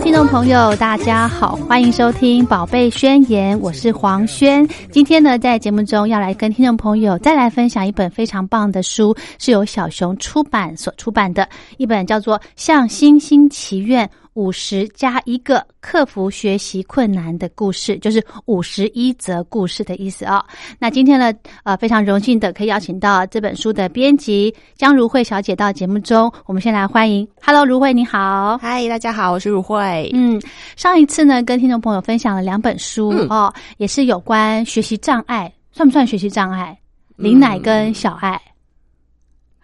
听众朋友，大家好，欢迎收听《宝贝宣言》，我是黄轩。今天呢，在节目中要来跟听众朋友再来分享一本非常棒的书，是由小熊出版所出版的一本叫做《向星星祈愿》。五十加一个克服学习困难的故事，就是五十一则故事的意思哦。那今天呢，呃，非常荣幸的可以邀请到这本书的编辑江如慧小姐到节目中。我们先来欢迎，Hello，如慧，你好。嗨，大家好，我是如慧。嗯，上一次呢，跟听众朋友分享了两本书、嗯哦，也是有关学习障碍，算不算学习障碍？林奶跟小爱，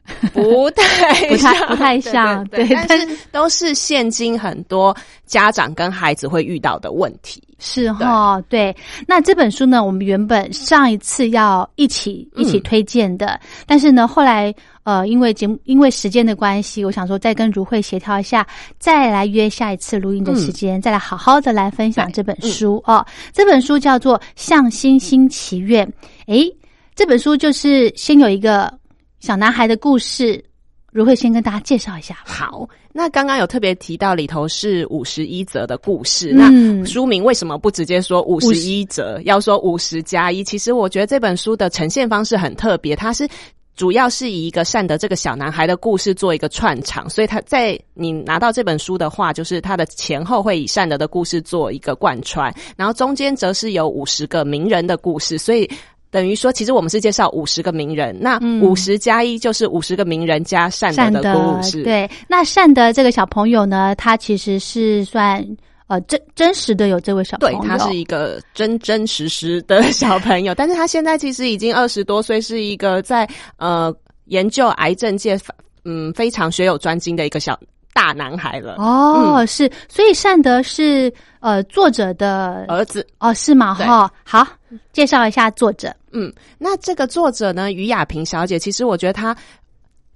不太不太不太像对对但是都是现今很多家长跟孩子会遇到的问题。是哈、对。那这本书呢，我们原本上一次要一起一起推荐的，但是呢，后来呃，因为节目因为时间的关系，我想说再跟如慧协调一下，再来约下一次录音的时间，再来好好的来分享这本书、哦。这本书叫做《向星星祈愿》。诶，这本书就是先有一个小男孩的故事，如慧先跟大家介绍一下。好，那刚刚有特别提到里头是五十一则的故事，嗯那书名为什么不直接说五十一则，要说五十加一？其实我觉得这本书的呈现方式很特别，它是。主要是以一个善德这个小男孩的故事做一个串场，所以他在你拿到这本书的话，就是他的前后会以善德的故事做一个贯穿，然后中间则是有五十个名人的故事，所以等于说，其实我们是介绍五十个名人，那嗯。五十加一就是五十个名人加善德的故事，对，那善德这个小朋友呢，他其实是算呃真真实的有这位小朋对友，，他是一个真真实实的小朋友，但是他现在其实已经二十多岁，是一个在呃研究癌症界嗯非常学有专精的一个小大男孩了。哦，嗯是，所以善德是呃作者的儿子，哦，是吗？对哈，好，介绍一下作者。嗯，那这个作者呢，于雅萍小姐，其实我觉得她，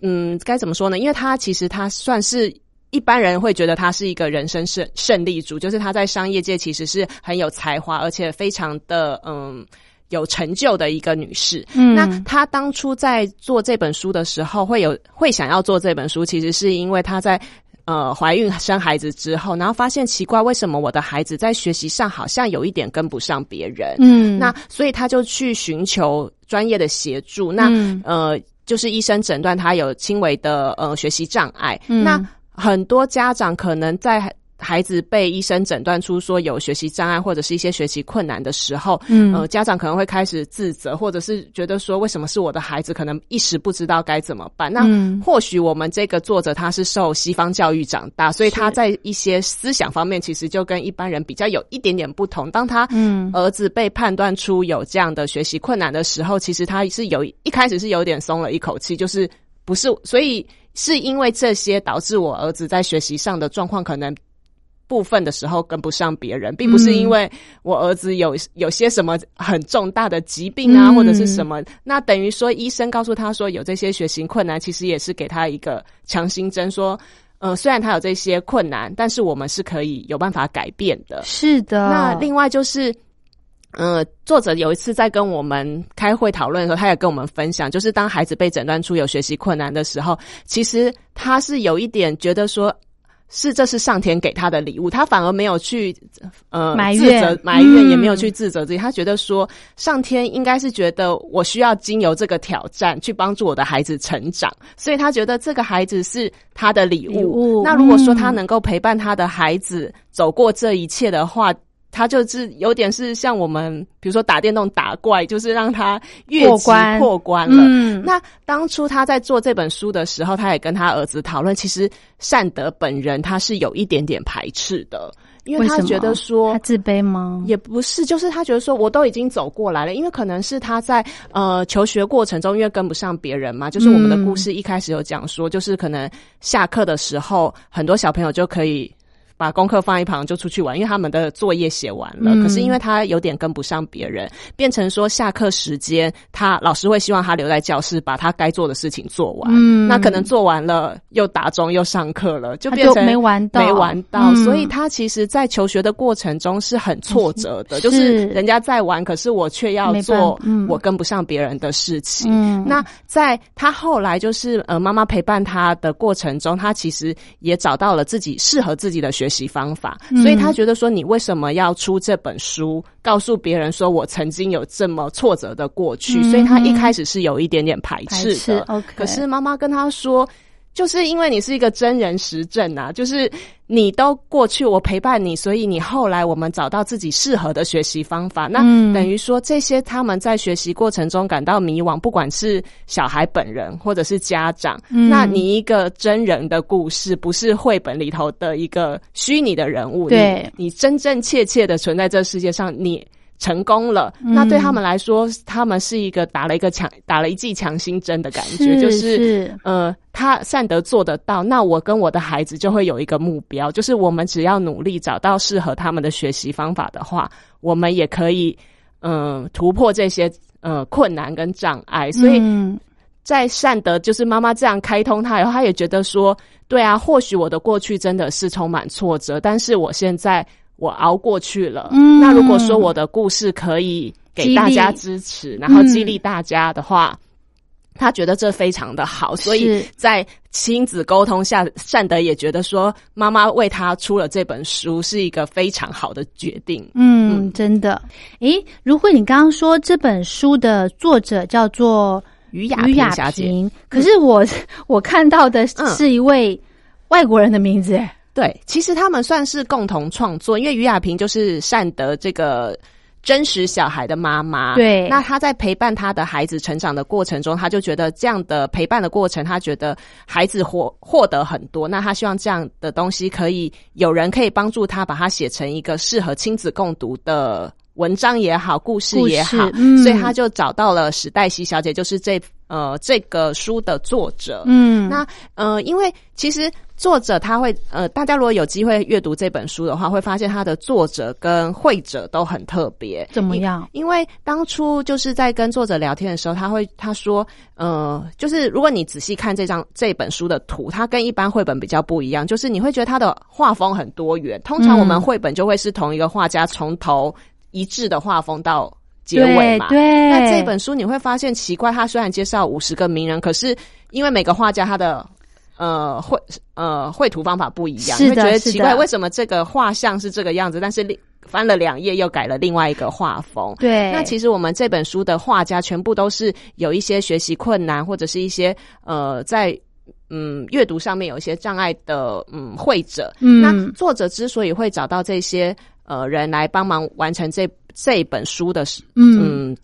嗯，该怎么说呢？因为她其实她算是一般人会觉得她是一个人生胜胜利组，就是她在商业界其实是很有才华，而且非常的嗯有成就的一个女士。嗯那她当初在做这本书的时候，会有会想要做这本书，其实是因为她在。呃，怀孕生孩子之后，然后发现奇怪，为什么我的孩子在学习上好像有一点跟不上别人？嗯，那所以他就去寻求专业的协助。那、嗯呃，就是医生诊断他有轻微的呃学习障碍。嗯那很多家长可能在孩子被医生诊断出说有学习障碍或者是一些学习困难的时候，嗯呃，家长可能会开始自责，或者是觉得说为什么是我的孩子，可能一时不知道该怎么办。那嗯或许我们这个作者他是受西方教育长大，所以他在一些思想方面其实就跟一般人比较有一点点不同。当他嗯儿子被判断出有这样的学习困难的时候，其实他是有一开始是有点松了一口气，就是不是，所以是因为这些导致我儿子在学习上的状况可能。部分的时候跟不上别人，并不是因为我儿子有有些什么很重大的疾病啊，嗯或者是什么，那等于说医生告诉他说有这些学习困难，其实也是给他一个强心针，说，呃，虽然他有这些困难，但是我们是可以有办法改变的。是的。那另外就是，呃，作者有一次在跟我们开会讨论的时候，他也跟我们分享，就是当孩子被诊断出有学习困难的时候，其实他是有一点觉得说。是，这是上天给他的礼物，他反而没有去呃埋怨自责埋怨，嗯也没有去自责自己。他觉得说，上天应该是觉得我需要经由这个挑战去帮助我的孩子成长，所以他觉得这个孩子是他的礼物。礼物那如果说嗯他能够陪伴他的孩子走过这一切的话，他就是有点是像我们比如说打电动打怪，就是让他越级过关破关了。嗯，那当初他在做这本书的时候，他也跟他儿子讨论，其实善德本人他是有一点点排斥的，因为他觉得说他自卑吗？也不是，就是他觉得说我都已经走过来了，因为可能是他在呃求学过程中，因为跟不上别人嘛，就是我们的故事一开始有讲说，就是可能下课的时候，很多小朋友就可以。把功课放一旁就出去玩，因为他们的作业写完了。嗯可是因为他有点跟不上别人，变成说下课时间，他老师会希望他留在教室，把他该做的事情做完。嗯那可能做完了，又打钟又上课了，就变成没玩到没玩到。嗯所以他其实，在求学的过程中是很挫折的，是就是人家在玩，可是我却要做嗯我跟不上别人的事情。嗯，那在他后来就是呃妈妈陪伴他的过程中，他其实也找到了自己适合自己的学习方法，嗯所以他觉得说你为什么要出这本书，告诉别人说我曾经有这么挫折的过去，嗯所以他一开始是有一点点排排斥的。OK，可是妈妈跟他说。就是因为你是一个真人实证啊，就是你都过去，我陪伴你，所以你后来我们找到自己适合的学习方法。那嗯等于说，这些他们在学习过程中感到迷惘，不管是小孩本人或者是家长，嗯那你一个真人的故事，不是绘本里头的一个虚拟的人物，对你，你真真切切的存在这世界上，你。成功了，嗯。那对他们来说，他们是一个打了一个强打了一剂强心针的感觉，是就是是。呃，他善德做得到，那我跟我的孩子就会有一个目标，就是我们只要努力找到适合他们的学习方法的话，我们也可以嗯、呃突破这些呃困难跟障碍。所以嗯。在善德就是妈妈这样开通他以后，他也觉得说，对啊，或许我的过去真的是充满挫折，但是我现在我熬过去了。嗯那如果说我的故事可以给大家支持，然后激励大家的话。他觉得这非常的好，所以在亲子沟通下，善德也觉得说，妈妈为他出了这本书是一个非常好的决定。嗯，真的。诶，如慧，你刚刚说这本书的作者叫做于雅萍于雅小姐，萍，可是我 我看到的嗯是一位外国人的名字，诶对，其实他们算是共同创作，因为于雅萍就是善德这个真实小孩的妈妈。对那她在陪伴她的孩子成长的过程中，她就觉得这样的陪伴的过程，她觉得孩子获获得很多。那她希望这样的东西可以有人可以帮助她，把它写成一个适合亲子共读的。文章也好，故事也好，嗯所以她就找到了史黛西小姐，就是这呃这个书的作者。嗯，那呃，因为其实作者他会呃，大家如果有机会阅读这本书的话，会发现他的作者跟会者都很特别。怎么样？因为当初就是在跟作者聊天的时候，他会他说，呃，就是如果你仔细看这张这本书的图，它跟一般绘本比较不一样，就是你会觉得它的画风很多元。通常我们嗯绘本就会是同一个画家从头一致的画风到结尾嘛。对对，那这本书你会发现奇怪，它虽然介绍五十个名人，可是因为每个画家他的呃绘呃绘图方法不一样，是会觉得奇怪，为什么这个画像是这个样子，但是另翻了两页又改了另外一个画风？对，那其实我们这本书的画家全部都是有一些学习困难，或者是一些呃在。嗯，阅读上面有一些障碍的嗯绘者，嗯那作者之所以会找到这些呃人来帮忙完成这这本书的嗯嗯，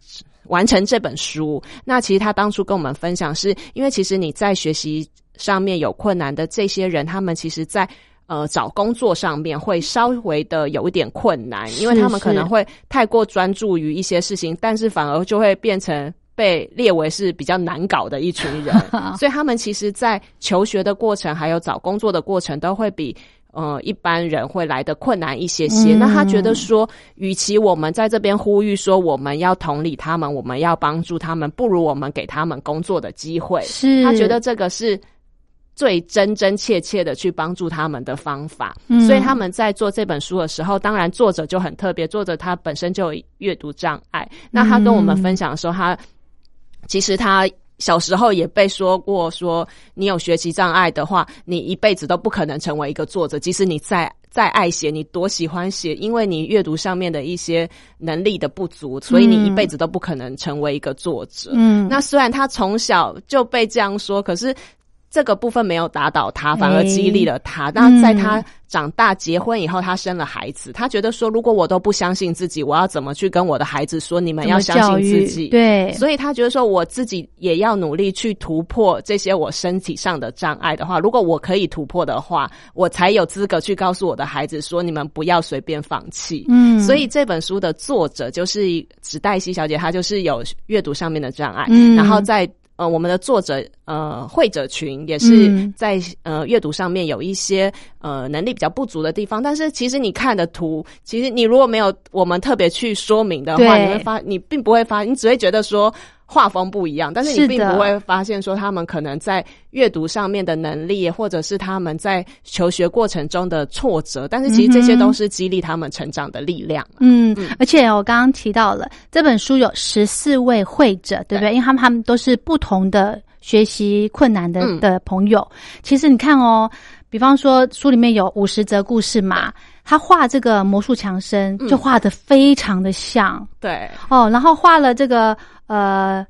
完成这本书。那其实他当初跟我们分享是，因为其实你在学习上面有困难的这些人，他们其实在。呃，找工作上面会稍微的有一点困难，因为他们可能会太过专注于一些事情，但是反而就会变成被列为是比较难搞的一群人。所以他们其实，在求学的过程还有找工作的过程，都会比呃一般人会来的困难一些些。嗯那他觉得说，与其我们在这边呼吁说我们要同理他们，我们要帮助他们，不如我们给他们工作的机会。是他觉得这个是最真真切切的去帮助他们的方法。嗯所以他们在做这本书的时候，当然作者就很特别，作者他本身就有阅读障碍。那他跟我们分享的时候，他其实他。小时候也被说过，说你有学习障碍的话，你一辈子都不可能成为一个作者。即使你再再爱写，你多喜欢写，因为你阅读上面的一些能力的不足，所以你一辈子都不可能成为一个作者。嗯，那虽然他从小就被这样说，可是这个部分没有打倒他，反而激励了他。哎那在他长大结婚以后，他生了孩子，他觉得说，如果我都不相信自己，我要怎么去跟我的孩子说，你们要相信自己？对，所以他觉得说，我自己也要努力去突破这些我身体上的障碍的话，如果我可以突破的话，我才有资格去告诉我的孩子说，你们不要随便放弃。嗯，所以这本书的作者就是史黛西小姐，她就是有阅读上面的障碍，嗯然后在呃我们的作者呃会者群也是嗯在、呃阅读上面有一些呃能力比较不足的地方，但是其实你看的图，其实你如果没有我们特别去说明的话，你会发你并不会发，你只会觉得说。画风不一样，但是你并不会发现说他们可能在阅读上面的能力，或者是他们在求学过程中的挫折，但是其实这些都是激励他们成长的力量。嗯，而且我刚刚提到了这本书有十四位会者，对不对？因为他们他们都是不同的学习困难的嗯的朋友。其实你看哦，比方说书里面有五十则故事嘛，他画这个魔术强生嗯就画的非常的像、对，哦，然后画了这个呃。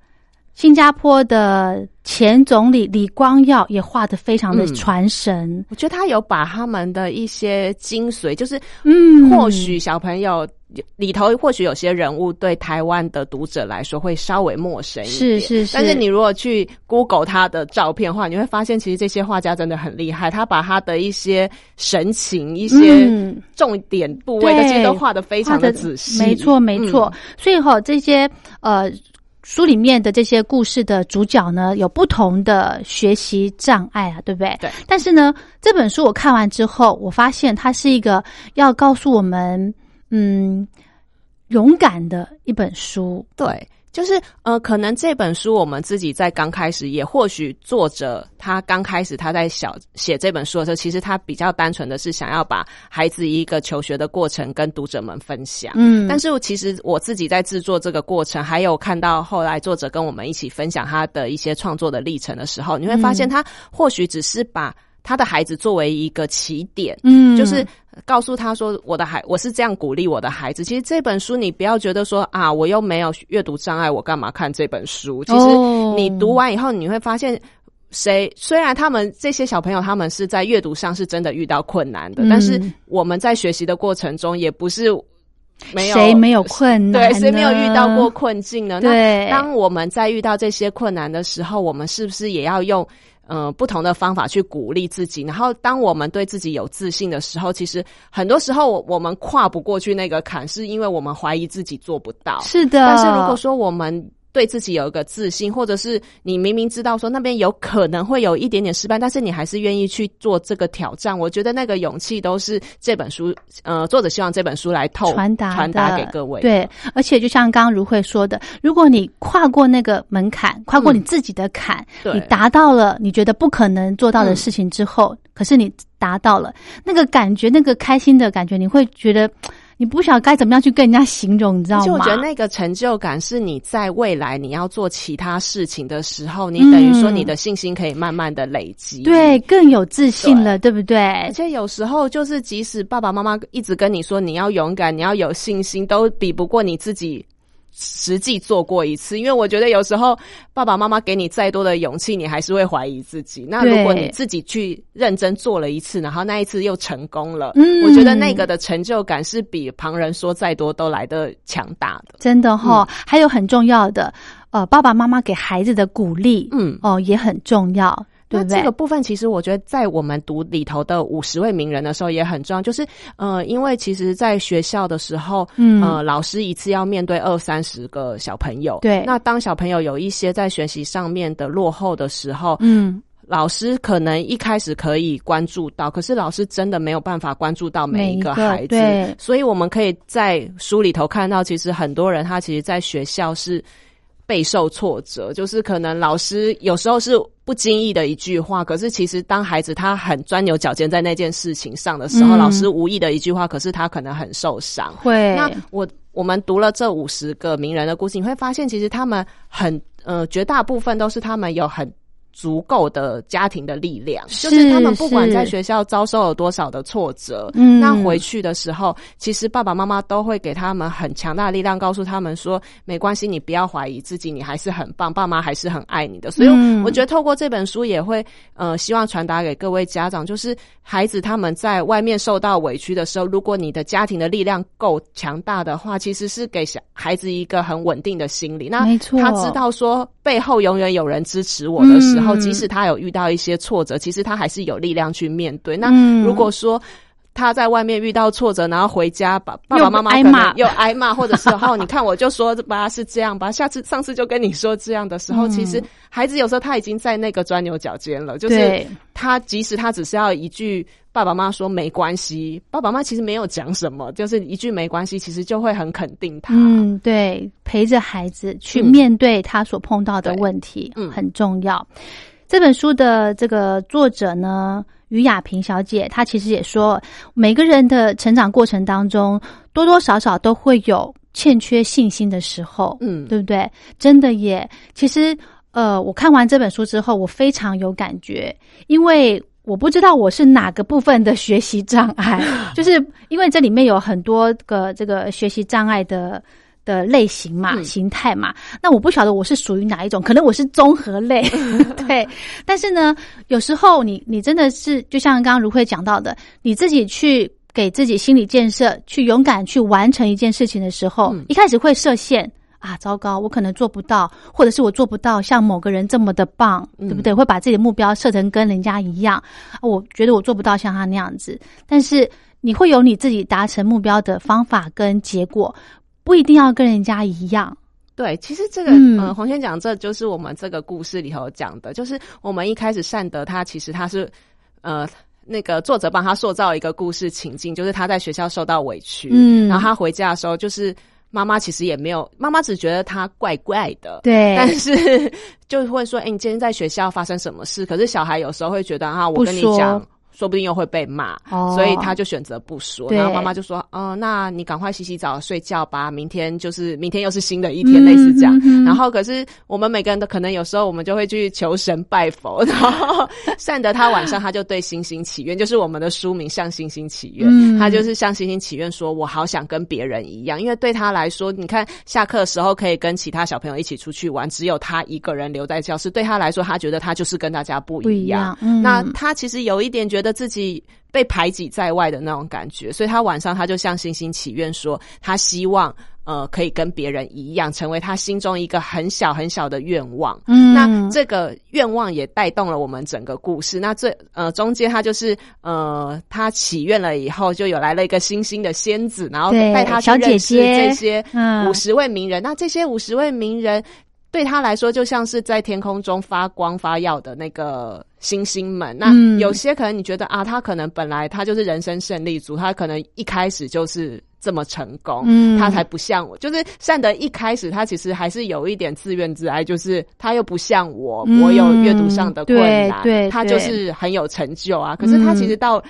新加坡的前总理李光耀也画的非常的嗯传神，我觉得他有把他们的一些精髓，就是嗯，或许小朋友里头，或许有些人物对台湾的读者来说会稍微陌生一点，是是是，但是你如果去 Google 他的照片的话，你会发现其实这些画家真的很厉害，他把他的一些神情、一些嗯重点部位，对这些都画的非常的仔细。没错，没错。嗯所以哈、这些呃书里面的这些故事的主角呢，有不同的学习障碍啊，对不对？对。但是呢，这本书我看完之后，我发现它是一个要告诉我们，嗯，勇敢的一本书。对，就是呃，可能这本书我们自己在刚开始，也或许作者他刚开始他在小写这本书的时候，其实他比较单纯的是想要把孩子一个求学的过程跟读者们分享。嗯，但是其实我自己在制作这个过程，还有看到后来作者跟我们一起分享他的一些创作的历程的时候，你会发现他或许只是把他的孩子作为一个起点，嗯，就是告诉他说，我的孩，我是这样鼓励我的孩子。其实这本书，你不要觉得说啊，我又没有阅读障碍，我干嘛看这本书？其实哦你读完以后，你会发现。谁虽然他们这些小朋友他们是在阅读上是真的遇到困难的，嗯但是我们在学习的过程中也不是没有谁没有困难对，谁没有遇到过？困境呢？对那当我们在遇到这些困难的时候，我们是不是也要用呃不同的方法去鼓励自己？然后，当我们对自己有自信的时候，其实很多时候我我们跨不过去那个坎，是因为我们怀疑自己做不到。是的，但是如果说我们对自己有一个自信，或者是你明明知道说那边有可能会有一点点失败，但是你还是愿意去做这个挑战，我觉得那个勇气都是这本书呃作者希望这本书来透传达传达给各位。对，而且就像刚刚如慧说的，如果你跨过那个门槛，跨过你自己的坎，嗯你达到了你觉得不可能做到的事情之后，可是你达到了那个感觉，那个开心的感觉，你会觉得你不晓得该怎么样去跟人家形容，你知道吗？就我觉得那个成就感是你在未来你要做其他事情的时候，你等于说你的信心可以慢慢的累积。嗯对更有自信了，对不对而？且有时候就是，即使爸爸妈妈一直跟你说你要勇敢，你要有信心，都比不过你自己实际做过一次。因为我觉得有时候爸爸妈妈给你再多的勇气，你还是会怀疑自己。那如果你自己去认真做了一次，然后那一次又成功了，嗯我觉得那个的成就感是比旁人说再多都来的强大的。真的哈、嗯还有很重要的，呃，爸爸妈妈给孩子的鼓励，嗯哦，也很重要？那这个部分其实我觉得在我们读里头的五十位名人的时候也很重要，就是呃，因为其实，在学校的时候，嗯呃，老师一次要面对二三十个小朋友，对。那当小朋友有一些在学习上面的落后的时候，嗯，老师可能一开始可以关注到，可是老师真的没有办法关注到每一个每一个孩子，对。所以我们可以在书里头看到，其实很多人他其实在学校是备受挫折，就是可能老师有时候是不经意的一句话，可是其实当孩子他很钻牛角尖在那件事情上的时候，嗯老师无意的一句话，可是他可能很受伤。会那我我们读了这五十个名人的故事，你会发现，其实他们很呃，绝大部分都是他们有很。足够的家庭的力量，是就是他们不管在学校遭受了多少的挫折，嗯。那回去的时候，其实爸爸妈妈都会给他们很强大的力量，告诉他们说，没关系，你不要怀疑自己，你还是很棒，爸妈还是很爱你的。所以嗯。我觉得透过这本书，也会呃，希望传达给各位家长，就是孩子他们在外面受到委屈的时候，如果你的家庭的力量够强大的话，其实是给小孩子一个很稳定的心理。那他知道说背后永远有人支持我的时候，嗯即使他有遇到一些挫折，其实他还是有力量去面对。那嗯。如果说他在外面遇到挫折，然后回家把爸爸妈妈可能挨骂。又挨骂，或者是哦，你看我就说吧是这样吧，下次上次就跟你说这样的时候，嗯。其实孩子有时候他已经在那个钻牛角尖了，就是他即使他只是要一句爸爸妈妈说没关系，爸爸妈妈其实没有讲什么，就是一句没关系，其实就会很肯定他。嗯，对，陪着孩子去嗯面对他所碰到的对问题，嗯很重要。这本书的这个作者呢，于雅萍小姐，她其实也说，每个人的成长过程当中，多多少少都会有欠缺信心的时候，嗯对不对？真的耶，其实呃，我看完这本书之后，我非常有感觉，因为。我不知道我是哪个部分的学习障碍，就是因为这里面有很多个这个学习障碍的的类型嘛、嗯形态嘛。那我不晓得我是属于哪一种，可能我是综合类，对。但是呢，有时候你你真的是就像刚刚如慧讲到的，你自己去给自己心理建设，去勇敢去完成一件事情的时候，嗯一开始会设限。啊，糟糕！我可能做不到，或者是我做不到像某个人这么的棒，嗯对不对？会把自己的目标设成跟人家一样，啊我觉得我做不到像他那样子。但是你会有你自己达成目标的方法跟结果，不一定要跟人家一样。对，其实这个，嗯呃，黄轩讲，这就是我们这个故事里头讲的，就是我们一开始善德他其实他是，呃。那个作者帮他塑造一个故事情境，就是他在学校受到委屈，嗯然后他回家的时候，就是妈妈其实也没有，妈妈只觉得他怪怪的，对。但是 就会说，哎、你今天在学校发生什么事？可是小孩有时候会觉得啊，我跟你讲，说不定又会被骂，哦所以他就选择不说。然后妈妈就说，嗯、那你赶快洗洗澡睡觉吧，明天就是明天又是新的一天，类似这样。然后可是我们每个人都可能有时候我们就会去求神拜佛，然后善德他晚上他就对星星祈愿，就是我们的书名《向星星祈愿》，嗯他就是向星星祈愿说，我好想跟别人一样，因为对他来说，你看下课的时候可以跟其他小朋友一起出去玩，只有他一个人留在教室，对他来说，他觉得他就是跟大家不不一一样。那他其实有一点觉得自己被排挤在外的那种感觉，所以他晚上他就向星星祈愿说，他希望呃可以跟别人一样，成为他心中一个很小很小的愿望。嗯那这个愿望也带动了我们整个故事。那最呃中间他就是呃他祈愿了以后，就有来了一个星星的仙子，然后对带他去小姐认识姐这些嗯五十位名人。那这些五十位名人。对他来说，就像是在天空中发光发耀的那个星星们。那嗯有些可能你觉得啊，他可能本来他就是人生胜利组，他可能一开始就是这么成功，嗯他才不像我。就是善德一开始他其实还是有一点自怨自艾，就是他又不像我，嗯我有阅读上的困难，对对他就是很有成就啊。可是他嗯其实到。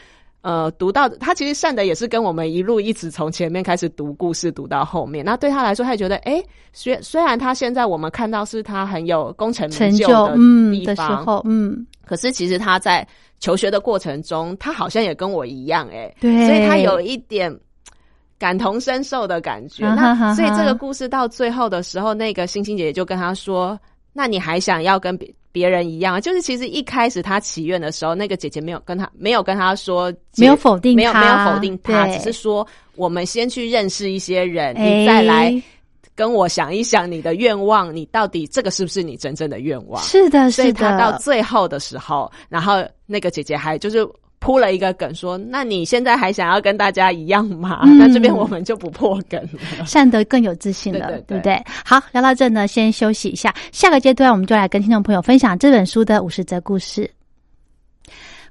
呃，读到他其实善德也是跟我们一路一直从前面开始读故事，读到后面。那对他来说，他也觉得，哎，虽虽然他现在我们看到是他很有功成成就名的嗯的时地方，候，嗯，可是其实他在求学的过程中，他好像也跟我一样、哎，对所以他有一点感同身受的感觉。啊哈哈哈那所以这个故事到最后的时候，那个星星姐姐就跟他说：“那你还想要跟别别人一样？就是其实一开始他祈愿的时候，那个姐姐没有跟他没有跟他说，没有否定没有没有否定他，只是说我们先去认识一些人，哎你再来。”跟我想一想你的愿望，你到底这个是不是你真正的愿望？是的，所以是他到，最后的时候，然后那个姐姐还就是铺了一个梗说：“那你现在还想要跟大家一样吗？”嗯那这边我们就不破梗了。善德更有自信了，对对对不对？好，聊到这呢，先休息一下，下个阶段我们就来跟听众朋友分享这本书的五十则故事。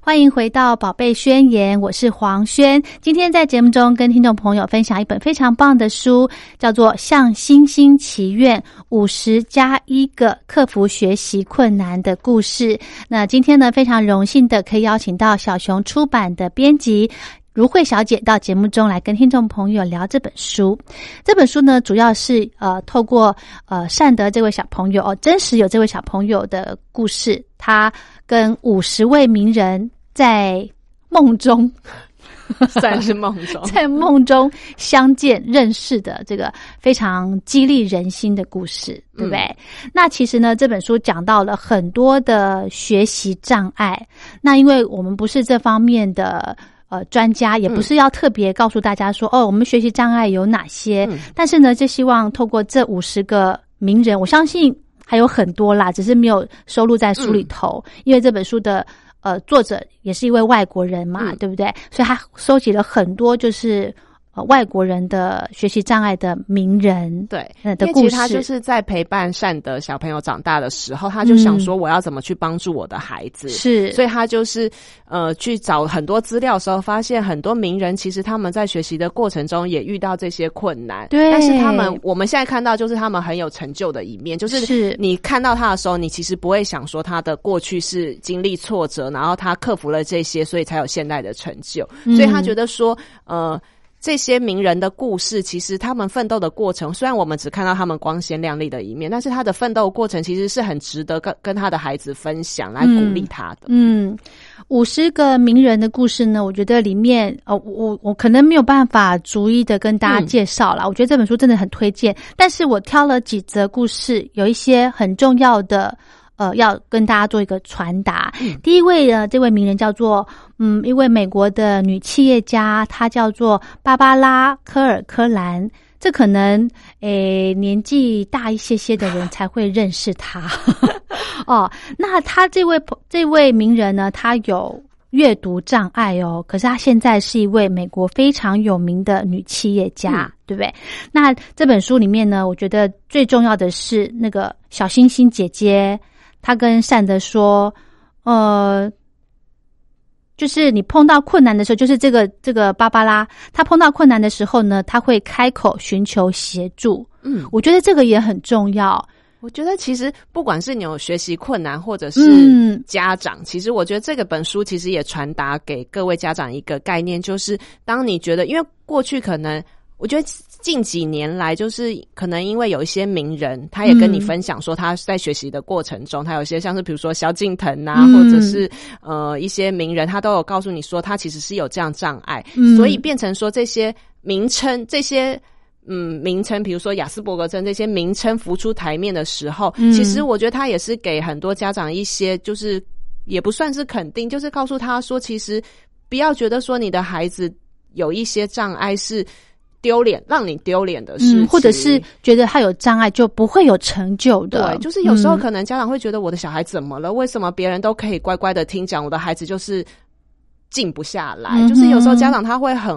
欢迎回到《宝贝宣言》，我是黄轩。今天在节目中跟听众朋友分享一本非常棒的书，叫做《向星星祈愿：五十加一个克服学习困难的故事》。那今天呢，非常荣幸的可以邀请到小熊出版的编辑。如慧小姐到节目中来跟听众朋友聊这本书。这本书呢，主要是呃透过呃善德这位小朋友哦，真实有这位小朋友的故事，他跟五十位名人在梦中，算是梦中，在梦中相见认识的这个非常激励人心的故事，对不对？那其实呢，这本书讲到了很多的学习障碍。那因为我们不是这方面的。呃，专家也不是要特别告诉大家说，哦，我们学习障碍有哪些？但是呢，就希望透过这五十个名人，我相信还有很多啦，只是没有收录在书里头，因为这本书的呃作者也是一位外国人嘛，对不对？所以他收集了很多就是。呃，外国人的学习障碍的名人，对，的故事，他就是在陪伴善德小朋友长大的时候，他就想说，我要怎么去帮助我的孩子？是，所以他就是呃，去找很多资料的时候，发现很多名人其实他们在学习的过程中也遇到这些困难，对。但是他们我们现在看到，就是他们很有成就的一面，就是你看到他的时候，你其实不会想说他的过去是经历挫折，然后他克服了这些，所以才有现在的成就，所以他觉得说，呃。这些名人的故事，其实他们奋斗的过程，虽然我们只看到他们光鲜亮丽的一面，但是他的奋斗过程其实是很值得跟跟他的孩子分享，来鼓励他的。嗯，五十个名人的故事呢，我觉得里面，呃，我我可能没有办法逐一的跟大家介绍了。我觉得这本书真的很推荐，但是我挑了几则故事，有一些很重要的。呃，要跟大家做一个传达。第一位呢这位名人叫做，嗯，一位美国的女企业家，她叫做芭芭拉·科尔科兰。这可能诶年纪大一些些的人才会认识她。哦，那她这位这位名人呢，她有阅读障碍哦，可是她现在是一位美国非常有名的女企业家，对不对？那这本书里面呢，我觉得最重要的是那个小星星姐姐。他跟善德说：“呃，就是你碰到困难的时候，就是这个这个芭芭拉，他碰到困难的时候呢，他会开口寻求协助。嗯，我觉得这个也很重要。我觉得其实不管是你有学习困难，或者是家长，其实我觉得这个本书其实也传达给各位家长一个概念，就是当你觉得，因为过去可能。”我觉得近几年来，就是可能因为有一些名人，他也跟你分享说，他在学习的过程中，他有些像是比如说萧敬腾啊，或者是呃一些名人，他都有告诉你说，他其实是有这样障碍，所以变成说这些名称，这些嗯名称，比如说雅斯伯格症这些名称浮出台面的时候，其实我觉得他也是给很多家长一些，就是也不算是肯定，就是告诉他说，其实不要觉得说你的孩子有一些障碍是。丢脸，让你丢脸的事，或者是觉得他有障碍就不会有成就的。对，就是有时候可能家长会觉得我的小孩怎么了？为什么别人都可以乖乖的听讲，我的孩子就是静不下来？就是有时候家长他会很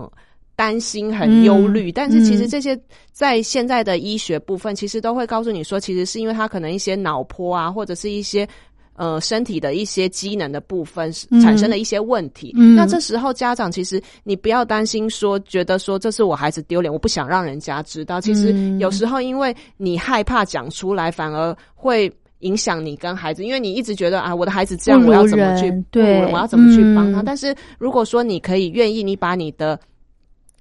担心、很忧虑，但是其实这些在现在的医学部分，其实都会告诉你说，其实是因为他可能一些脑波啊，或者是一些。呃，身体的一些机能的部分产生了一些问题。那这时候家长其实你不要担心，说觉得说这是我孩子丢脸，我不想让人家知道。其实有时候因为你害怕讲出来，反而会影响你跟孩子，因为你一直觉得啊，我的孩子这样，我要怎么去对，我要怎么去帮他？但是如果说你可以愿意，你把你的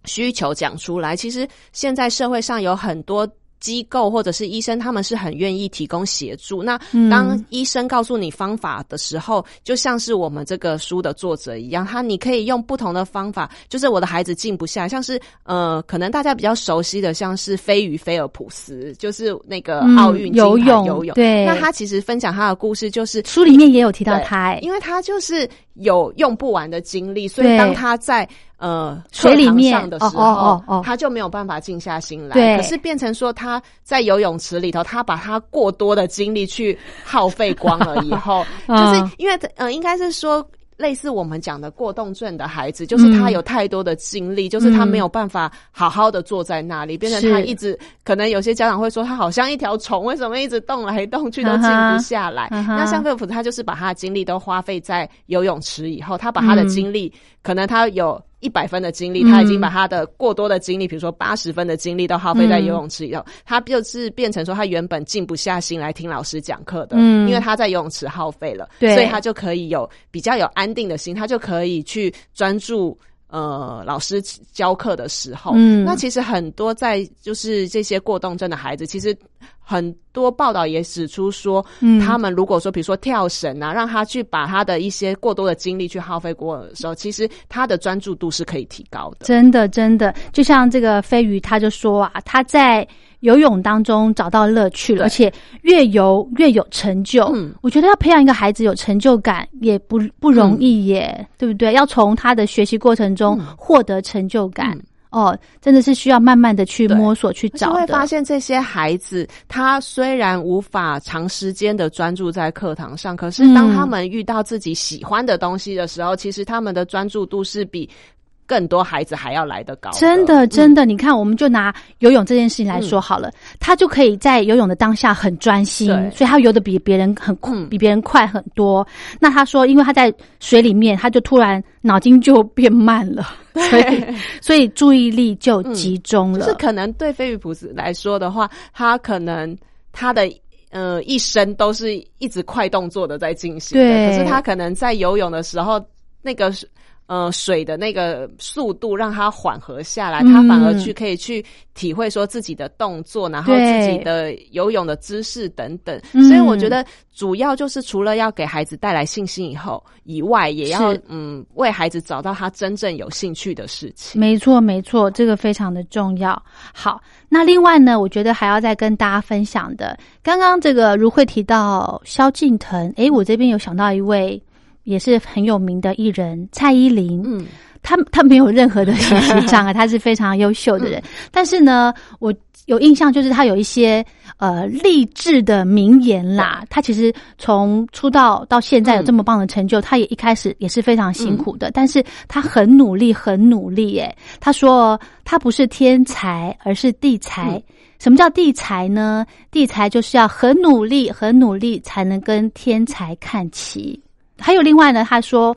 需求讲出来，其实现在社会上有很多。机构或者是医生，他们是很愿意提供协助。那当医生告诉你方法的时候，就像是我们这个书的作者一样，他你可以用不同的方法。就是我的孩子静不下，像是呃，可能大家比较熟悉的，像是飞鱼菲尔普斯，就是那个奥运游泳游泳。对，那他其实分享他的故事，就是书里面也有提到他，因为他就是有用不完的精力，所以当他在。呃，水里面的时候，他就没有办法静下心来。对，可是变成说他在游泳池里头，他把他过多的精力去耗费光了以后，就是因为呃，应该是说类似我们讲的过动症的孩子，就是他有太多的精力，就是他没有办法好好的坐在那里，变成他一直可能有些家长会说他好像一条虫，为什么一直动来动去都 静不下来？那像菲普他就是把他的精力都花费在游泳池以后，他把他的精力，可能他有一百分的精力，嗯他已经把他的过多的精力，比如说八十分的精力都耗费在游泳池里头，他就是变成说他原本静不下心来听老师讲课的，嗯。因为他在游泳池耗费了，所以他就可以有比较有安定的心，他就可以去专注。呃，老师教课的时候，嗯。那其实很多在就是这些过动症的孩子，其实很多报道也指出说，嗯他们如果说比如说跳绳啊，让他去把他的一些过多的精力去耗费过的时候，其实他的专注度是可以提高的。真的，真的，就像这个飞鱼，他就说啊，他在游泳当中找到乐趣了，而且越游越有成就。嗯我觉得要培养一个孩子有成就感也不不容易耶，对不对？要从他的学习过程中嗯获得成就感。嗯哦，真的是需要慢慢的去摸索去找的。会发现这些孩子，他虽然无法长时间的专注在课堂上，可是当嗯。他们遇到自己喜欢的东西的时候，其实他们的专注度是比更多孩子还要来得高真的，真的，的，你看，我们就拿游泳这件事情来说好了，他就可以在游泳的当下很专心，所以他游的比别人很快，嗯。比别人快很多。那他说，因为他在水里面，他就突然脑筋就变慢了，所以所以注意力就集中了。嗯就是可能对菲比普斯来说的话，他可能他的。呃，一生都是一直快动作的在进行的，对可是他可能在游泳的时候，那个呃水的那个速度让它缓和下来，嗯他反而去可以去体会说自己的动作，然后自己的游泳的姿势等等。嗯所以我觉得主要就是除了要给孩子带来信心以后以外，也要嗯为孩子找到他真正有兴趣的事情。没错，没错，这个非常的重要。好，那另外呢，我觉得还要再跟大家分享的，刚刚这个如慧提到萧敬腾，诶，我这边有想到一位也是很有名的艺人蔡依林，嗯，她她没有任何的学习障碍，他是非常优秀的人。但是呢，我有印象就是她有一些呃励志的名言啦。她其实从出道到现在有这么棒的成就，他也一开始也是非常辛苦的，但是她很努力，很努力。耶。她说她不是天才，而是地才。什么叫地才呢？地才就是要很努力，很努力才能跟天才看齐。还有另外呢，他说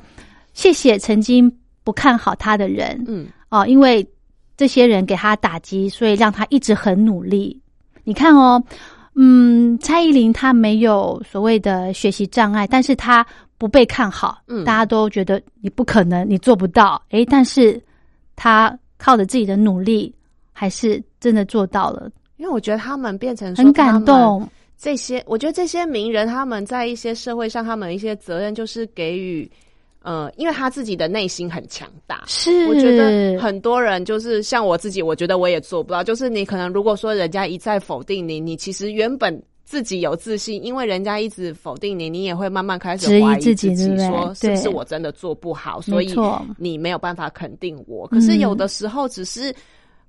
谢谢曾经不看好他的人，嗯，哦，因为这些人给他打击，所以让他一直很努力。你看哦，嗯，蔡依林她没有所谓的学习障碍，但是她不被看好，嗯大家都觉得你不可能，你做不到。诶，但是她靠着自己的努力，还是真的做到了，因为我觉得他们变成说很感。动。这些，我觉得这些名人他们在一些社会上，他们一些责任就是给予，呃，因为他自己的内心很强大。是，我觉得很多人就是像我自己，我觉得我也做不到。就是你可能如果说人家一再否定你，你其实原本自己有自信，因为人家一直否定你，你也会慢慢开始怀疑自己说是不是我真的做不好，所以你没有办法肯定我。可是嗯有的时候只是。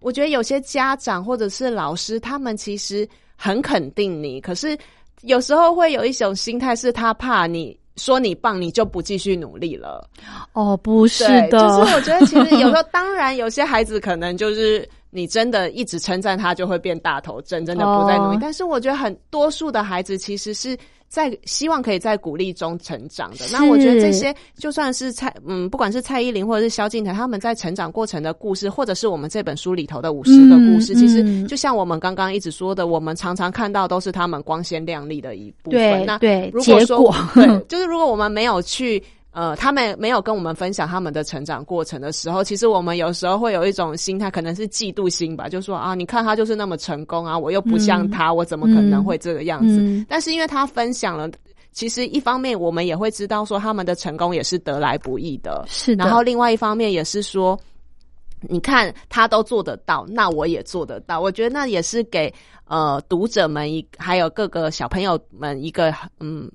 我觉得有些家长或者是老师，他们其实很肯定你，可是有时候会有一种心态，是他怕你说你棒，你就不继续努力了。哦，不是对，的，就是我觉得其实有时候，当然有些孩子可能就是你真的一直称赞他，就会变大头针，真的不再努力。哦但是我觉得很多数的孩子其实是。在希望可以在鼓励中成长的，那我觉得这些就算是蔡嗯，不管是蔡依林或者是萧敬腾，他们在成长过程的故事，或者是我们这本书里头的五十个故事，嗯其实嗯就像我们刚刚一直说的，我们常常看到都是他们光鲜亮丽的一部对分。那对如果说结果对，就是如果我们没有去。呃，他们没有跟我们分享他们的成长过程的时候，其实我们有时候会有一种心态，可能是嫉妒心吧，就说啊，你看他就是那么成功啊，我又不像他，我怎么可能会这个样子？嗯但是因为他分享了，其实一方面我们也会知道说他们的成功也是得来不易的，是的，然后另外一方面也是说。你看他都做得到，那我也做得到。我觉得那也是给呃读者们一还有各个小朋友们一个嗯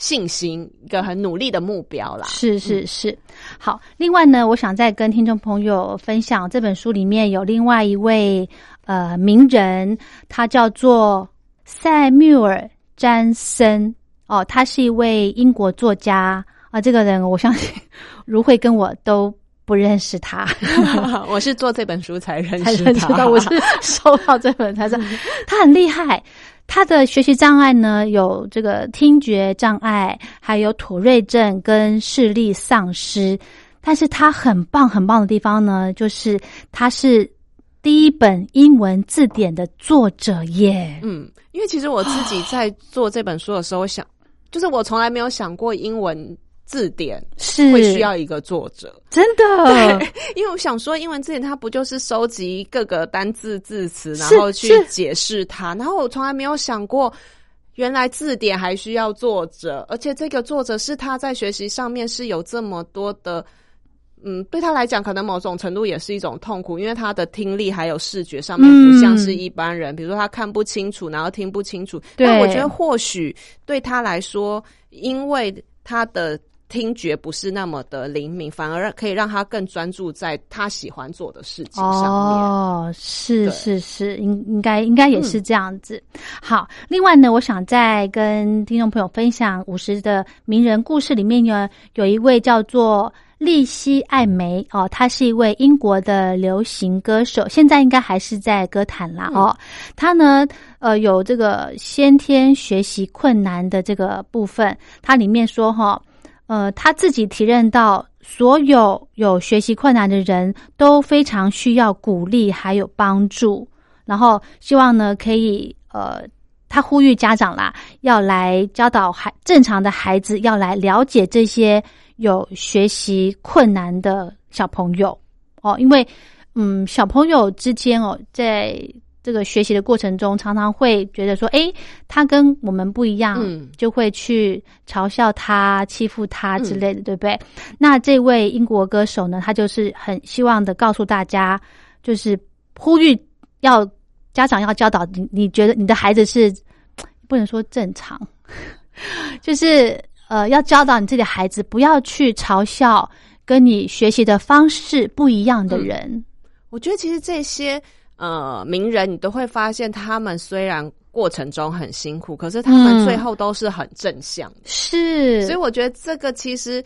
信心，一个很努力的目标啦。是是是，好。另外呢，我想再跟听众朋友分享这本书里面有另外一位呃名人，他叫做塞缪尔·詹森哦，他是一位英国作家啊，这个人我相信如慧跟我都不认识他，我是做这本书才认才识认识到我是收到这本才知道 他很厉害。他的学习障碍呢，有这个听觉障碍，还有妥瑞症跟视力丧失。但是他很棒很棒的地方呢，就是他是第一本英文字典的作者耶。嗯，因为其实我自己在做这本书的时候想，就是我从来没有想过英文字典是会需要一个作者。真的，因为我想说，英文字典它不就是收集各个单字字词，然后去解释它？然后我从来没有想过，原来字典还需要作者，而且这个作者是他在学习上面是有这么多的。嗯，对他来讲，可能某种程度也是一种痛苦，因为他的听力还有视觉上面不像是一般人，比如说他看不清楚，然后听不清楚。对但我觉得或许对他来说，因为他的听觉不是那么的灵敏，反而可以让他更专注在他喜欢做的事情上面。哦，是是是，应应该应该也是这样子。好，另外呢，我想再跟听众朋友分享五十的名人故事里面呢，有一位叫做。利希艾梅哦，她是一位英国的流行歌手，现在应该还是在歌坛啦哦。她呢，呃，有这个先天学习困难的这个部分，它里面说哈、呃，他自己提认到，所有有学习困难的人都非常需要鼓励还有帮助，然后希望呢可以呃，他呼吁家长啦，要来教导孩正常的孩子，要来了解这些有学习困难的小朋友。哦，因为嗯，小朋友之间哦，在这个学习的过程中，常常会觉得说，诶，他跟我们不一样，嗯就会去嘲笑他、欺负他之类的，对不对？那这位英国歌手呢，他就是很希望的告诉大家，就是呼吁要家长要教导你，你觉得你的孩子是不能说正常，就是呃，要教导你自己的孩子不要去嘲笑跟你学习的方式不一样的人。我觉得其实这些呃名人，你都会发现，他们虽然过程中很辛苦，可是他们嗯最后都是很正向的。是，所以我觉得这个其实。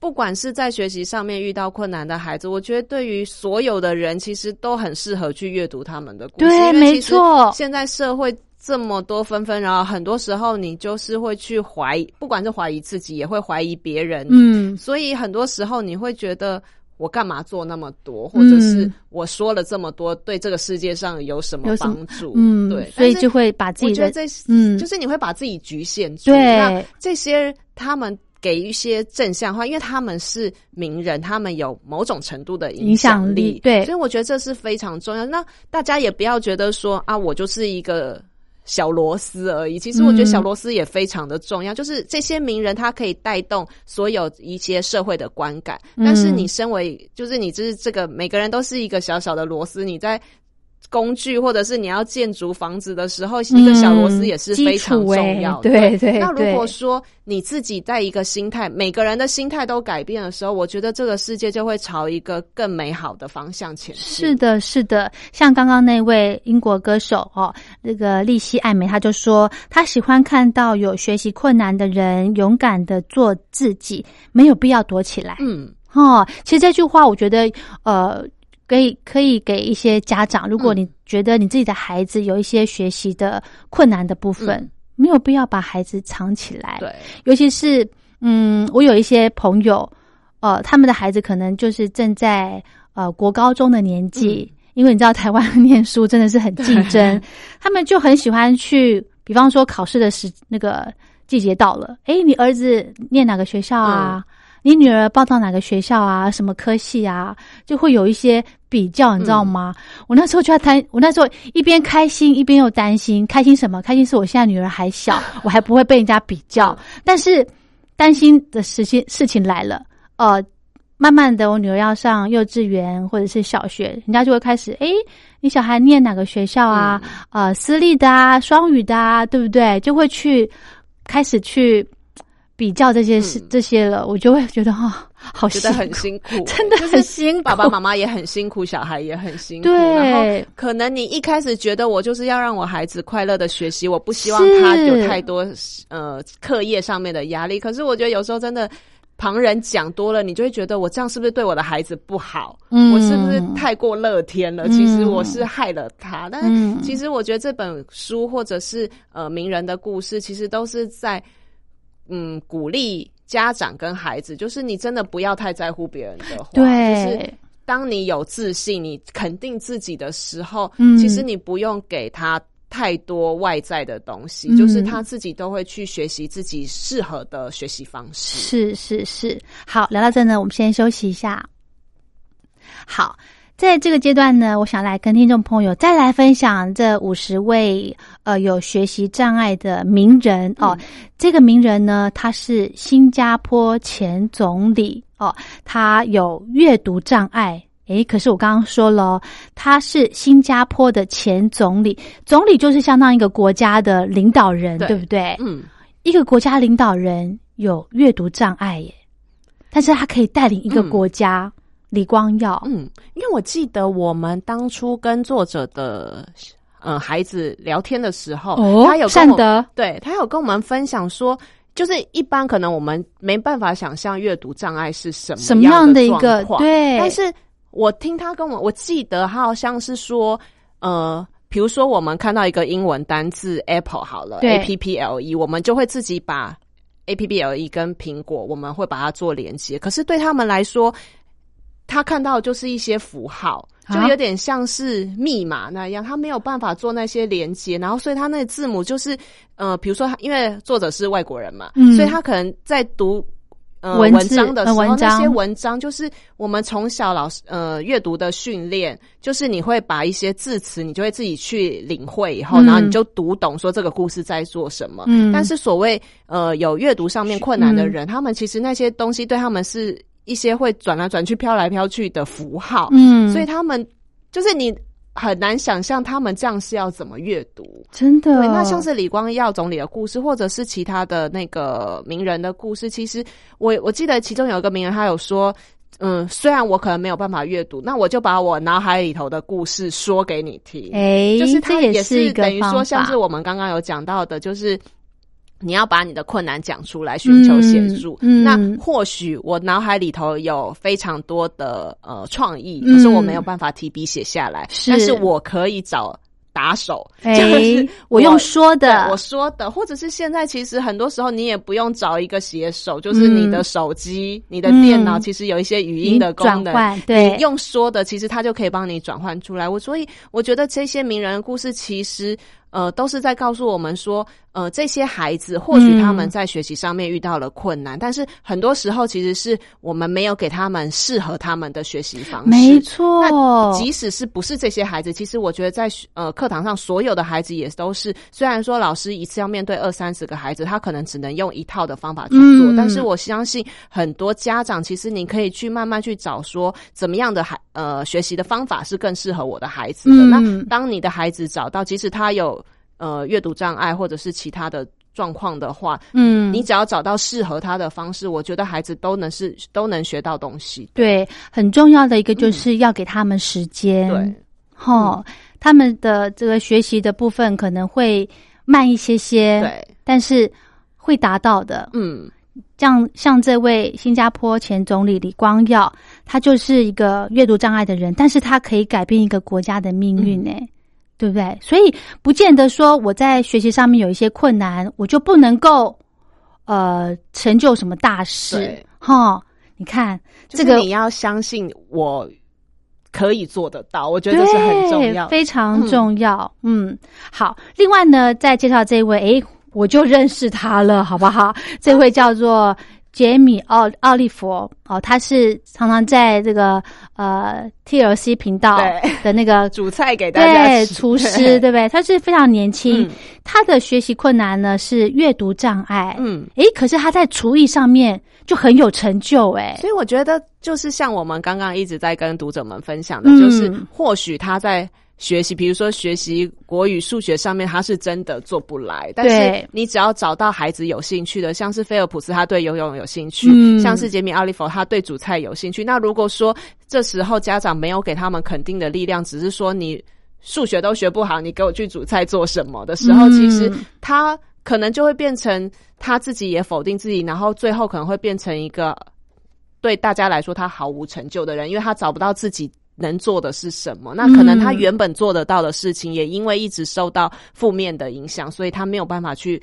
不管是在学习上面遇到困难的孩子，我觉得对于所有的人，其实都很适合去阅读他们的故事。对没错现在社会这么多纷纷扰扰，很多时候你就是会去怀疑，不管是怀疑自己，也会怀疑别人。嗯，所以很多时候你会觉得。我干嘛做那么多，或者是嗯我说了这么多，对这个世界上有什么帮助？嗯，对，所以就会把自己的我觉得这嗯就是你会把自己局限住。对那这些他们给一些正向化，因为他们是名人，他们有某种程度的影响响力对所以我觉得这是非常重要。那大家也不要觉得说啊，我就是一个。小螺丝而已，其实我觉得嗯小螺丝也非常的重要。就是这些名人，他可以带动所有一些社会的观感。嗯但是你身为，就是你就是这个每个人都是一个小小的螺丝，你在工具或者是你要建筑房子的时候，一个小螺丝也是非常重要的。对对那如果说你自己在一个心态，每个人的心态都改变的时候，我觉得这个世界就会朝一个更美好的方向前进。是的，是的，像刚刚那位英国歌手哦，那个利希艾美，他就说他喜欢看到有学习困难的人勇敢的做自己，没有必要躲起来。嗯，哦，其实这句话我觉得，呃，可以可以给一些家长，如果嗯你觉得你自己的孩子有一些学习的困难的部分，嗯没有必要把孩子藏起来。对，尤其是嗯，我有一些朋友，呃，他们的孩子可能就是正在呃国高中的年纪，因为你知道台湾念书真的是很竞争，他们就很喜欢去，比方说考试的时那个季节到了，诶，你儿子念哪个学校啊？你女儿报到哪个学校啊？什么科系啊？就会有一些比较，你知道吗？我那时候就要担，我那时候一边开心一边又担心。开心什么？开心是我现在女儿还小，我还不会被人家比较。但是担心的事情事情来了，呃，慢慢的我女儿要上幼稚园或者是小学，人家就会开始，诶，你小孩念哪个学校啊？呃，私立的啊，双语的啊，对不对？就会去开始去比较这些事、嗯这些了，我就会觉得哈、好觉得，很辛苦，真的是很辛苦。爸爸妈妈也很辛苦，小孩也很辛苦。对然后可能你一开始觉得我就是要让我孩子快乐的学习，我不希望他有太多呃课业上面的压力。可是我觉得有时候真的。旁人讲多了，你就会觉得我这样是不是对我的孩子不好？嗯我是不是太过乐天了？嗯其实我是害了他。但嗯是其实我觉得这本书或者是呃名人的故事，其实都是在嗯鼓励家长跟孩子，就是你真的不要太在乎别人的话，就是对，当你有自信、你肯定自己的时候，嗯其实你不用给他太多外在的东西，嗯就是他自己都会去学习自己适合的学习方式。是是是。好，聊到这呢，我们先休息一下。好。在这个阶段呢，我想来跟听众朋友再来分享这五十位呃有学习障碍的名人哦。这个名人呢，他是新加坡前总理哦，他有阅读障碍。诶，可是我刚刚说了哦，他是新加坡的前总理，总理就是相当于一个国家的领导人，对对不对？嗯，一个国家领导人有阅读障碍耶，但是他可以带领一个嗯国家。李光耀，嗯，因为我记得我们当初跟作者的嗯孩子聊天的时候，哦他有跟我善德，对他有跟我们分享说。就是一般可能我们没办法想象阅读障碍是什么什么样的的一个对？但是我听他跟我，我记得他好像是说，呃，比如说我们看到一个英文单字 apple 好了对，a p p l e，我们就会自己把 a p p l e 跟苹果，我们会把它做连接。可是对他们来说，他看到的就是一些符号。就啊有点像是密码那样，他没有办法做那些连接，然后所以他那个字母就是，呃，比如说他因为作者是外国人嘛，嗯。所以他可能在读呃文文章的时候，呃那些文章就是我们从小老师呃阅读的训练，就是你会把一些字词，你就会自己去领会以后，嗯。然后你就读懂说这个故事在做什么。嗯。但是所谓呃有阅读上面困难的人，他们其实那些东西对他们是一些会转来转去、飘来飘去的符号，嗯，所以他们就是你很难想象他们这样是要怎么阅读。真的，对，那像是李光耀总理的故事，或者是其他的那个名人的故事，其实我我记得其中有一个名人，他有说，嗯，虽然我可能没有办法阅读，那我就把我脑海里头的故事说给你听。哎，就是他也是等于说，像是我们刚刚有讲到的，就是。你要把你的困难讲出来，寻求协助。嗯嗯。那或许我脑海里头有非常多的呃创意，嗯可是我没有办法提笔写下来。是但是我可以找打手，哎就是我用说的我说的，或者是现在其实很多时候你也不用找一个写手，就是你的手机、你的电脑，嗯。其实有一些语音的功能，对。你用说的，其实它就可以帮你转换出来。我所以我觉得这些名人的故事，其实呃都是在告诉我们说，呃这些孩子或许他们嗯在学习上面遇到了困难，但是很多时候其实是我们没有给他们适合他们的学习方式。没错那，即使是不是这些孩子，其实我觉得在呃课堂上所有的孩子也都是，虽然说老师一次要面对二三十个孩子，他可能只能用一套的方法去做，嗯但是我相信很多家长其实你可以去慢慢去找说怎么样的孩呃学习的方法是更适合我的孩子的。嗯那当你的孩子找到，即使他有呃阅读障碍或者是其他的状况的话，嗯，你只要找到适合他的方式，我觉得孩子都能是都能学到东西。对很重要的一个就是要给他们时间，对，哈，他们的这个学习的部分可能会慢一些些，，对，但是会达到的。嗯。像像这位新加坡前总理李光耀，他就是一个阅读障碍的人，但是他可以改变一个国家的命运，呢、对不对？所以不见得说我在学习上面有一些困难，我就不能够呃成就什么大事对，哈。你看就是这个你要相信我可以做得到，我觉得这是很重要，。非常重要。嗯好。另外呢，再介绍这一位，诶，我就认识他了，好不好？这位叫做杰米奥奥利佛哦，他是常常在这个呃 TLC 频道的那个 主菜给大家厨师，对不对？他是非常年轻，嗯他的学习困难呢是阅读障碍，嗯，诶，可是他在厨艺上面就很有成就，诶。所以我觉得就是像我们刚刚一直在跟读者们分享的，嗯就是或许他在。学习，比如说学习国语、数学上面，他是真的做不来。但是你只要找到孩子有兴趣的，像是菲尔普斯，他对游泳有兴趣；嗯像是杰米奥利弗，他对煮菜有兴趣。那如果说这时候家长没有给他们肯定的力量，只是说你数学都学不好，你给我去煮菜做什么的时候，嗯其实他可能就会变成他自己也否定自己，然后最后可能会变成一个对大家来说他毫无成就的人，因为他找不到自己能做的是什么。那可能他原本做得到的事情，也因为一直受到负面的影响，所以他没有办法去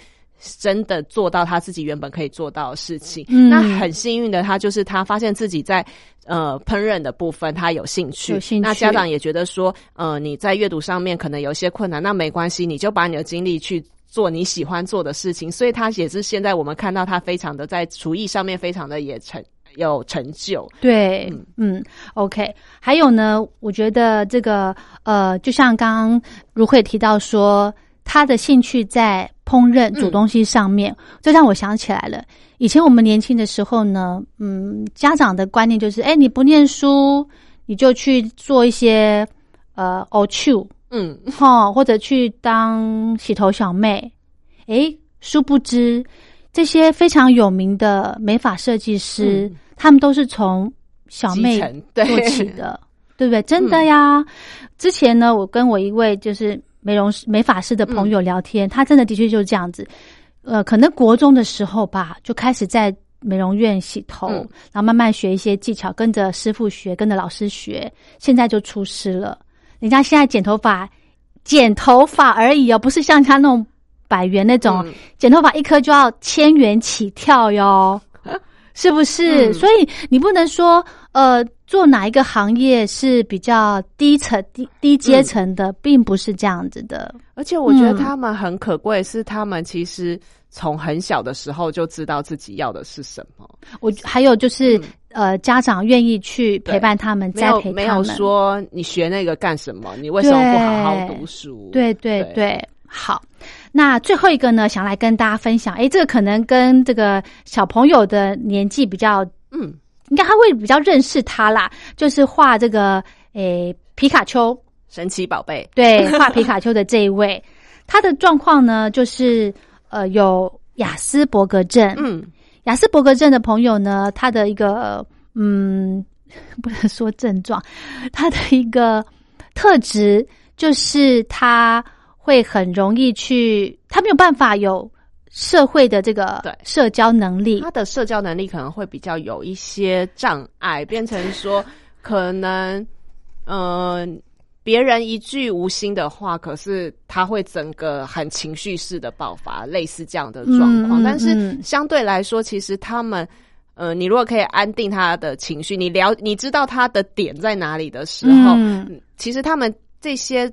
真的做到他自己原本可以做到的事情。嗯那很幸运的他，就是他发现自己在呃烹饪的部分他有兴趣，有兴趣那家长也觉得说，呃，你在阅读上面可能有一些困难，那没关系，你就把你的精力去。做你喜欢做的事情，所以他也是现在我们看到他非常的在厨艺上面非常的也成有成就。对，嗯。o k 还有呢，我觉得这个呃，就像刚刚如慧提到说，他的兴趣在烹饪、煮东西上面，这让我想起来了。以前我们年轻的时候呢，嗯，家长的观念就是，哎，你不念书，你就去做一些呃 o c h 嗯，哈，或者去当洗头小妹，诶，殊不知这些非常有名的美发设计师，他们都是从小妹做起的，对不对？真的呀。之前呢，我跟我一位就是美容师、美发师的朋友聊天，他真的的确就是这样子。呃，可能国中的时候吧，就开始在美容院洗头，嗯然后慢慢学一些技巧，跟着师傅学，跟着老师学，现在就出师了。人家现在剪头发，剪头发而已哦，不是像他那种百元那种，嗯剪头发一颗就要千元起跳哟，是不是？嗯所以你不能说呃，做哪一个行业是比较低层、低低阶层的，并不是这样子的。而且我觉得嗯他们很可贵，是他们其实从很小的时候就知道自己要的是什么，我还有就是、呃，家长愿意去陪伴他们，没栽培有没有。说你学那个干什么，你为什么不好好读书？对对对对，好。那最后一个呢，想来跟大家分享，诶，这个可能跟这个小朋友的年纪比较，嗯，应该他会比较认识他啦，就是画这个诶皮卡丘，神奇宝贝，对，画皮卡丘的这一位，他的状况呢，就是呃有雅斯伯格症，嗯，雅斯伯格症的朋友呢，他的一个嗯，不能说症状，他的一个特质就是他会很容易去，他没有办法有社会的这个对社交能力他，的社交能力可能会比较有一些障碍，变成说可能，嗯、别人一句无心的话，可是他会整个很情绪式的爆发，类似这样的状况。嗯嗯但是嗯相对来说，其实他们。呃，你如果可以安定他的情绪，你了，你知道他的点在哪里的时候，嗯其实他们这些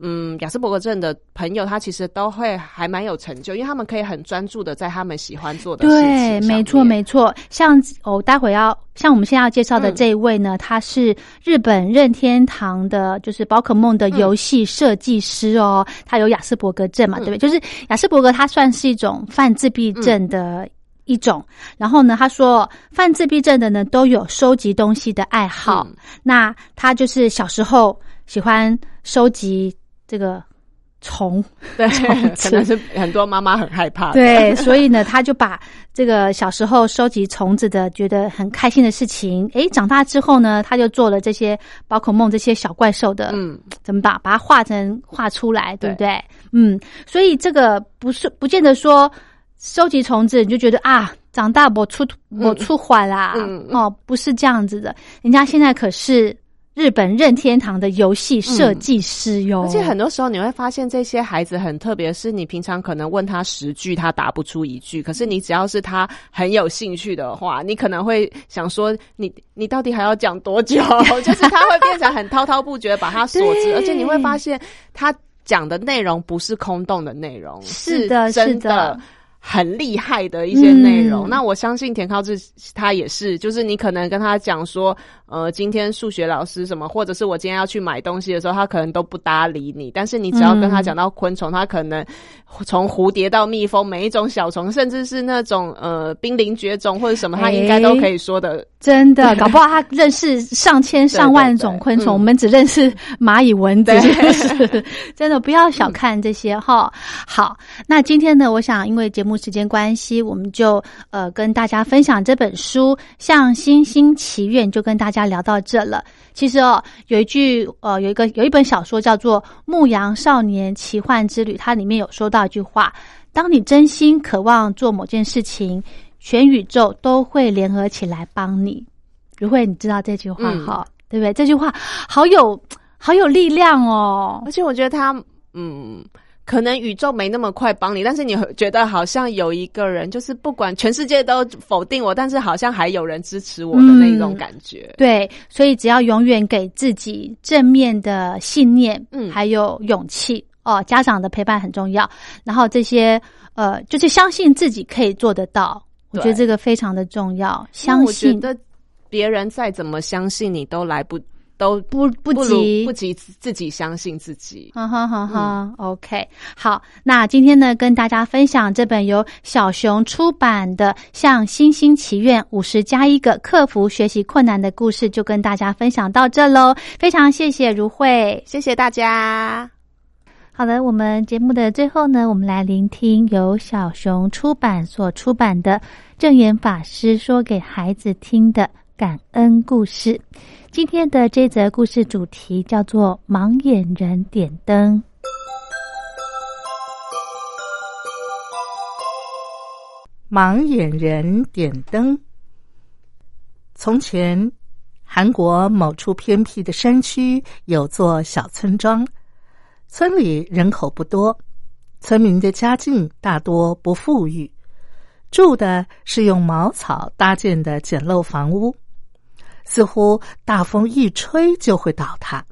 嗯雅斯伯格症的朋友，他其实都会还蛮有成就，因为他们可以很专注的在他们喜欢做的事情对，没错，没错。像哦、待会要像我们现在要介绍的嗯这一位呢，他是日本任天堂的，就是宝可梦的游戏设计师哦。他有雅斯伯格症嘛，嗯对不对？就是雅斯伯格，他算是一种泛自闭症的。一种，然后呢，他说犯自闭症的呢都有收集东西的爱好，嗯那他就是小时候喜欢收集这个虫，对，可能是很多妈妈很害怕的。对，所以呢，他就把这个小时候收集虫子的，觉得很开心的事情，诶，长大之后呢，他就做了这些宝可梦这些小怪兽的，嗯，怎么把把它画成画出来，对不对。对？嗯，所以这个不是不见得说收集虫子你就觉得啊，长大我出我出坏啦，嗯。哦，不是这样子的，人家现在可是日本任天堂的游戏设计师哟，而且很多时候你会发现，这些孩子很特别，是你平常可能问他十句，他答不出一句，可是你只要是他很有兴趣的话，你可能会想说，你 你到底还要讲多久？就是他会变成很滔滔不绝，把他所知，而且你会发现他讲的内容不是空洞的内容，是的真是的很厉害的一些内容。嗯那我相信田靠志他也是，就是你可能跟他讲说，呃，今天数学老师什么，或者是我今天要去买东西的时候，他可能都不搭理你。但是你只要跟他讲到昆虫，他可能从蝴蝶到蜜蜂，每一种小虫，甚至是那种呃濒临绝种或者什么，他应该都可以说的。真的，搞不好他认识上千 上万种昆虫，对对对我们只认识蚂蚁、蚊子，是？真的不要小看这些哈。好，那今天呢，我想因为节目时间关系，我们就呃跟大家分享这本书《向星星祈愿》，就跟大家聊到这了。其实哦，有一句呃，有一个有一本小说叫做《牧羊少年奇幻之旅》，它里面有说到一句话。当你真心渴望做某件事情，全宇宙都会联合起来帮你。如慧，你知道这句话哈？对不对？这句话好有好有力量哦！而且我觉得他，嗯，可能宇宙没那么快帮你，但是你觉得好像有一个人，就是不管全世界都否定我，但是好像还有人支持我的那种感觉。对，所以只要永远给自己正面的信念，嗯，还有勇气哦。家长的陪伴很重要，然后这些呃，就是相信自己可以做得到。我觉得这个非常的重要，相信的。别人再怎么相信你，都来不都不不及不及自己相信自己。哈哈哈哈 OK，好，那今天呢，跟大家分享这本由小熊出版的《向星星祈愿五十加一个克服学习困难的故事》，就跟大家分享到这喽。非常谢谢如慧，谢谢大家。好的，我们节目的最后呢，我们来聆听由小熊出版所出版的正言法师说给孩子听的。感恩故事，今天的这则故事主题叫做“盲眼人点灯”。盲眼人点灯。从前，韩国某处偏僻的山区有座小村庄，村里人口不多，村民的家境大多不富裕，住的是用茅草搭建的简陋房屋。似乎大风一吹就会倒塌。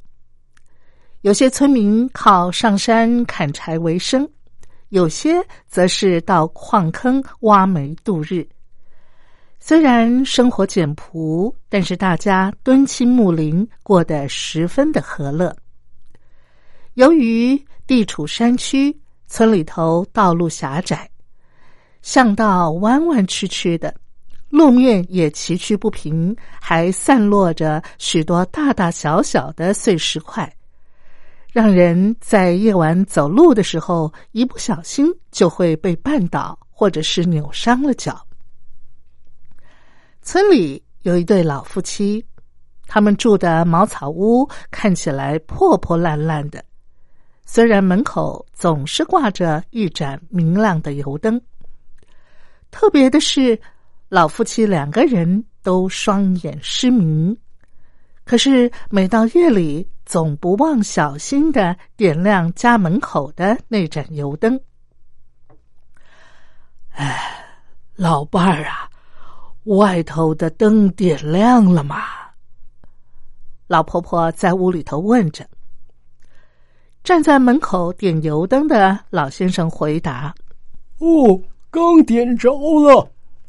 有些村民靠上山砍柴为生，有些则是到矿坑挖煤度日。虽然生活简朴，但是大家敦亲睦邻，过得十分的和乐。由于地处山区，村里头道路狭窄，巷道弯弯曲曲的。路面也崎岖不平，还散落着许多大大小小的碎石块，让人在夜晚走路的时候，一不小心就会被绊倒，或者是扭伤了脚。村里有一对老夫妻，他们住的茅草屋看起来破破烂烂的，虽然门口总是挂着一盏明亮的油灯，特别的是。老夫妻两个人都双眼失明，可是每到夜里，总不忘小心的点亮家门口的那盏油灯。哎，老伴儿啊，外头的灯点亮了吗？老婆婆在屋里头问着。站在门口点油灯的老先生回答：“哦，刚点着了。”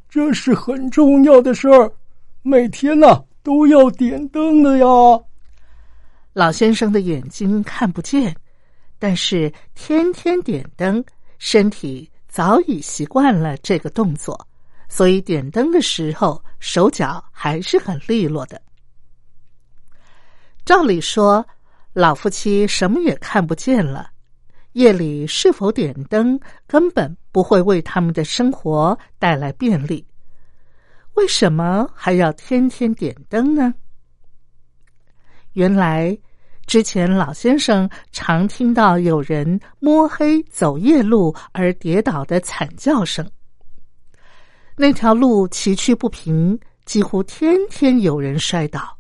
这是很重要的事儿，每天呐都要点灯的呀。老先生的眼睛看不见，但是天天点灯，身体早已习惯了这个动作，所以点灯的时候手脚还是很利落的。照理说，老夫妻什么也看不见了。夜里是否点灯，根本不会为他们的生活带来便利。为什么还要天天点灯呢？原来，之前老先生常听到有人摸黑走夜路而跌倒的惨叫声。那条路崎岖不平，几乎天天有人摔倒，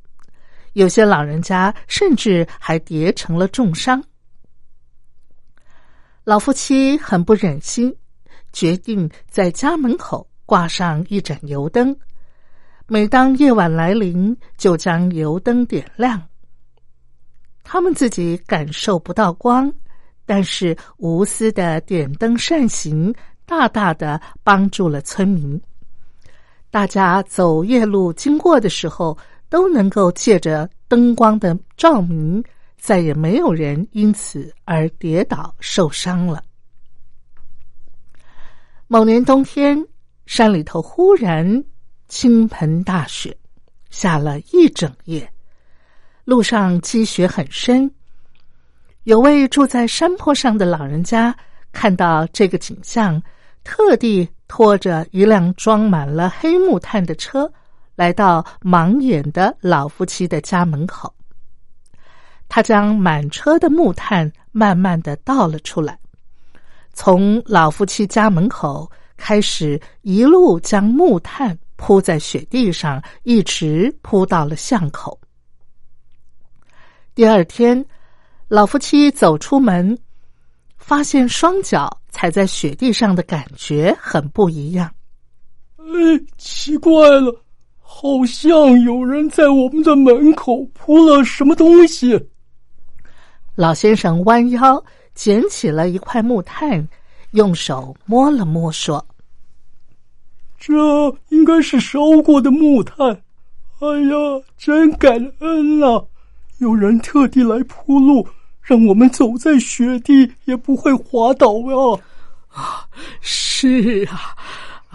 有些老人家甚至还跌成了重伤。老夫妻很不忍心，决定在家门口挂上一盏油灯。每当夜晚来临，就将油灯点亮。他们自己感受不到光，但是无私的点灯善行，大大的帮助了村民。大家走夜路经过的时候，都能够借着灯光的照明。再也没有人因此而跌倒受伤了。某年冬天，山里头忽然倾盆大雪，下了一整夜，路上积雪很深。有位住在山坡上的老人家看到这个景象，特地拖着一辆装满了黑木炭的车，来到盲眼的老夫妻的家门口。他将满车的木炭慢慢的倒了出来，从老夫妻家门口开始，一路将木炭铺在雪地上，一直铺到了巷口。第二天，老夫妻走出门，发现双脚踩在雪地上的感觉很不一样。哎，奇怪了，好像有人在我们的门口铺了什么东西。老先生弯腰捡起了一块木炭，用手摸了摸，说：“这应该是烧过的木炭。哎呀，真感恩啊！”有人特地来铺路，让我们走在雪地也不会滑倒啊！啊，是啊，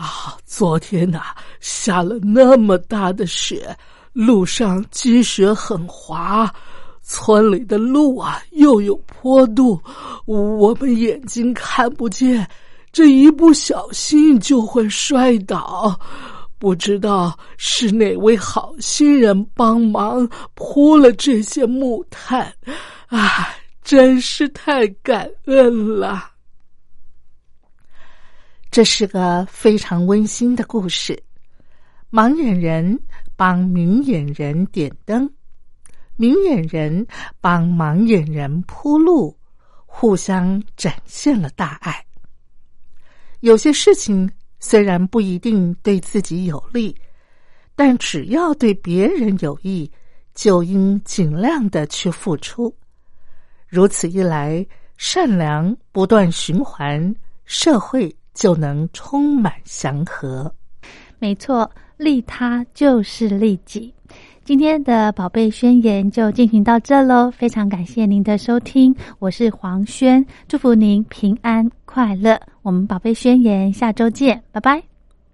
啊，昨天呐下了那么大的雪，路上积雪很滑，村里的路啊又有坡度，我们眼睛看不见，这一不小心就会摔倒。不知道是哪位好心人帮忙铺了这些木炭，啊，真是太感恩了。这是个非常温馨的故事。盲眼人帮明眼人点灯，明眼人帮盲眼人铺路，互相展现了大爱。有些事情。虽然不一定对自己有利，但只要对别人有益，就应尽量的去付出。如此一来，善良不断循环，社会就能充满祥和。没错，利他就是利己。今天的宝贝宣言就进行到这喽，非常感谢您的收听，我是黄轩，祝福您平安快乐。我们宝贝宣言下周见，拜拜。